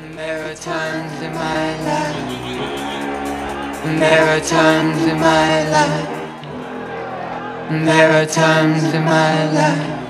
There are times in my life. There are times in my life. There are times in my life.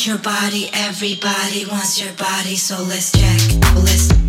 want your body, everybody wants your body, so let's check, let's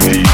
filthy,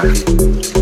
Tarde.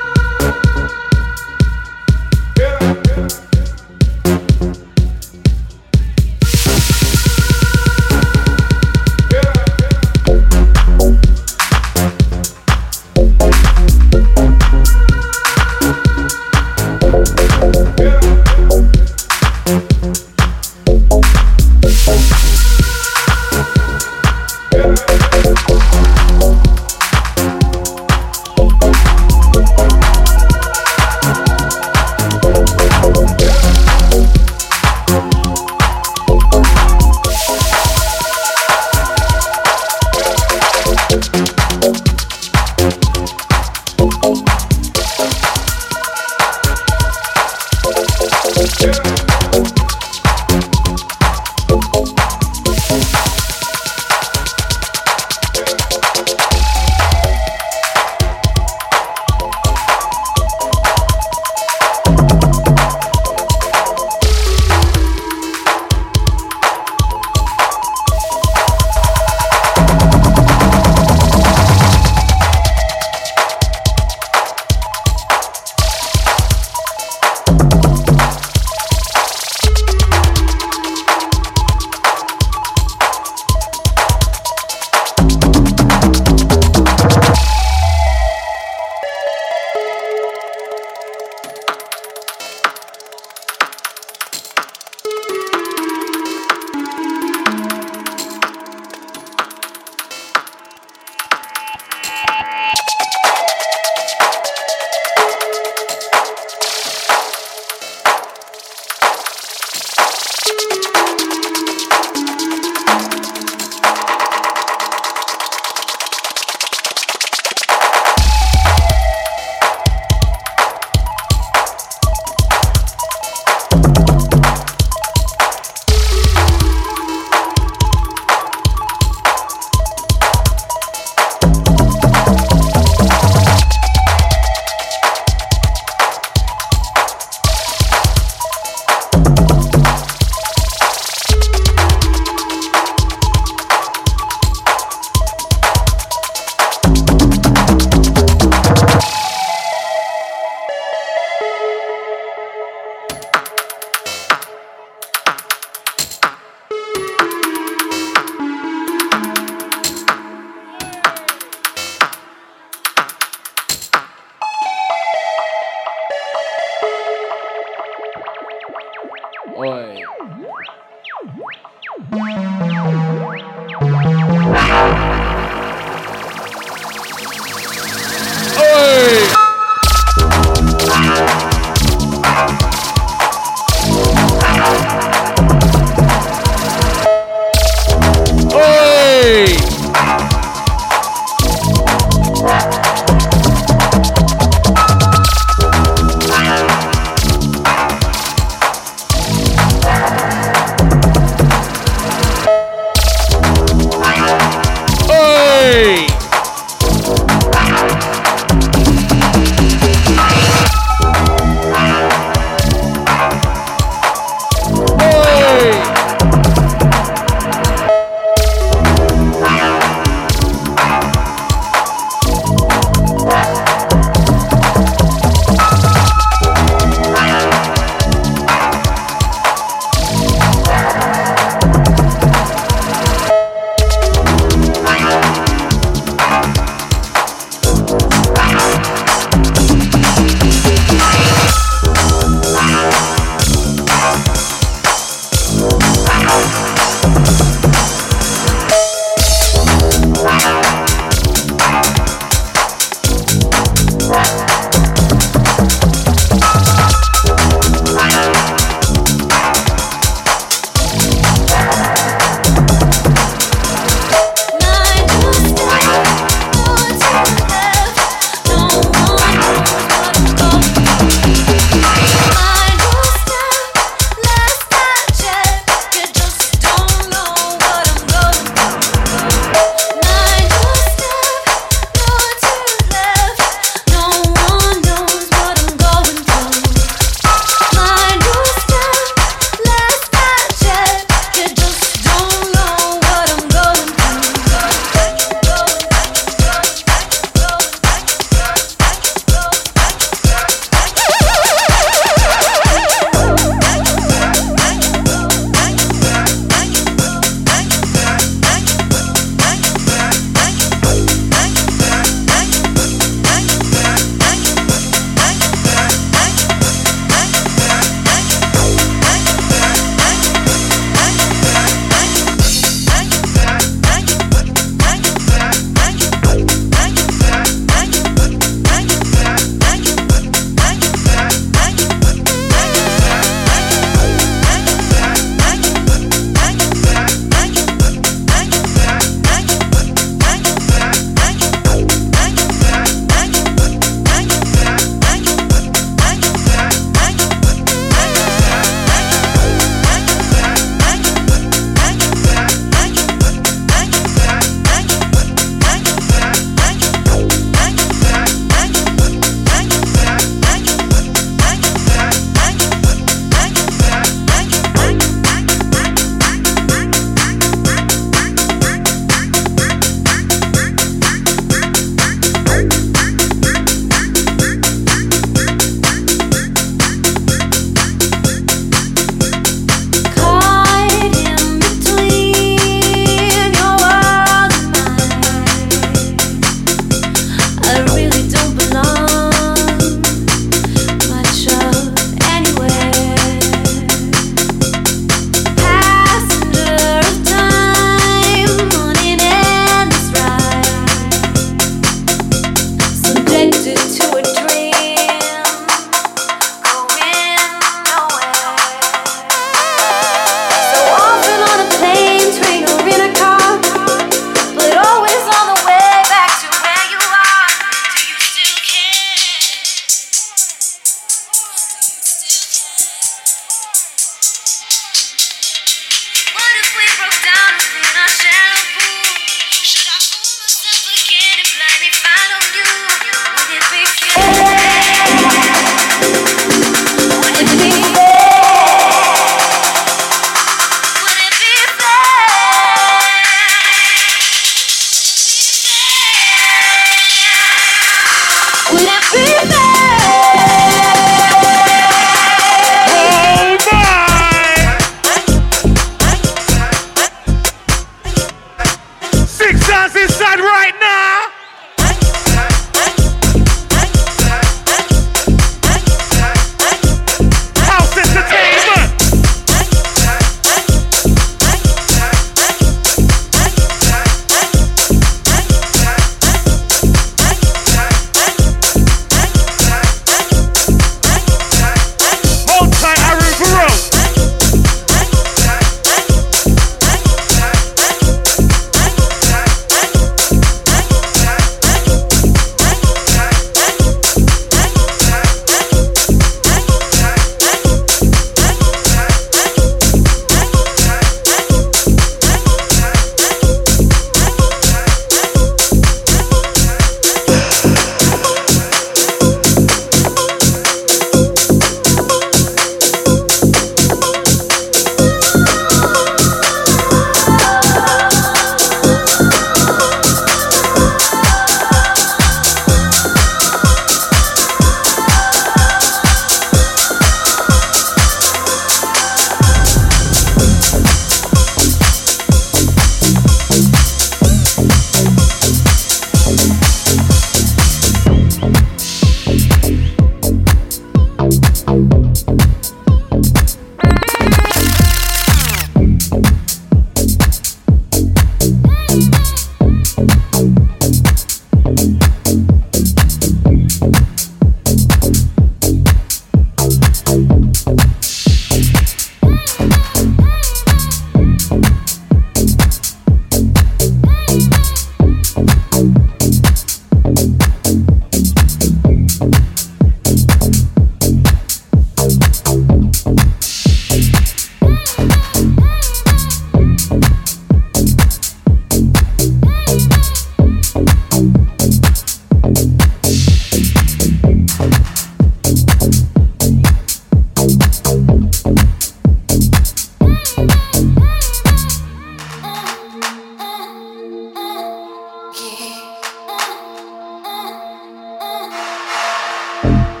Bye.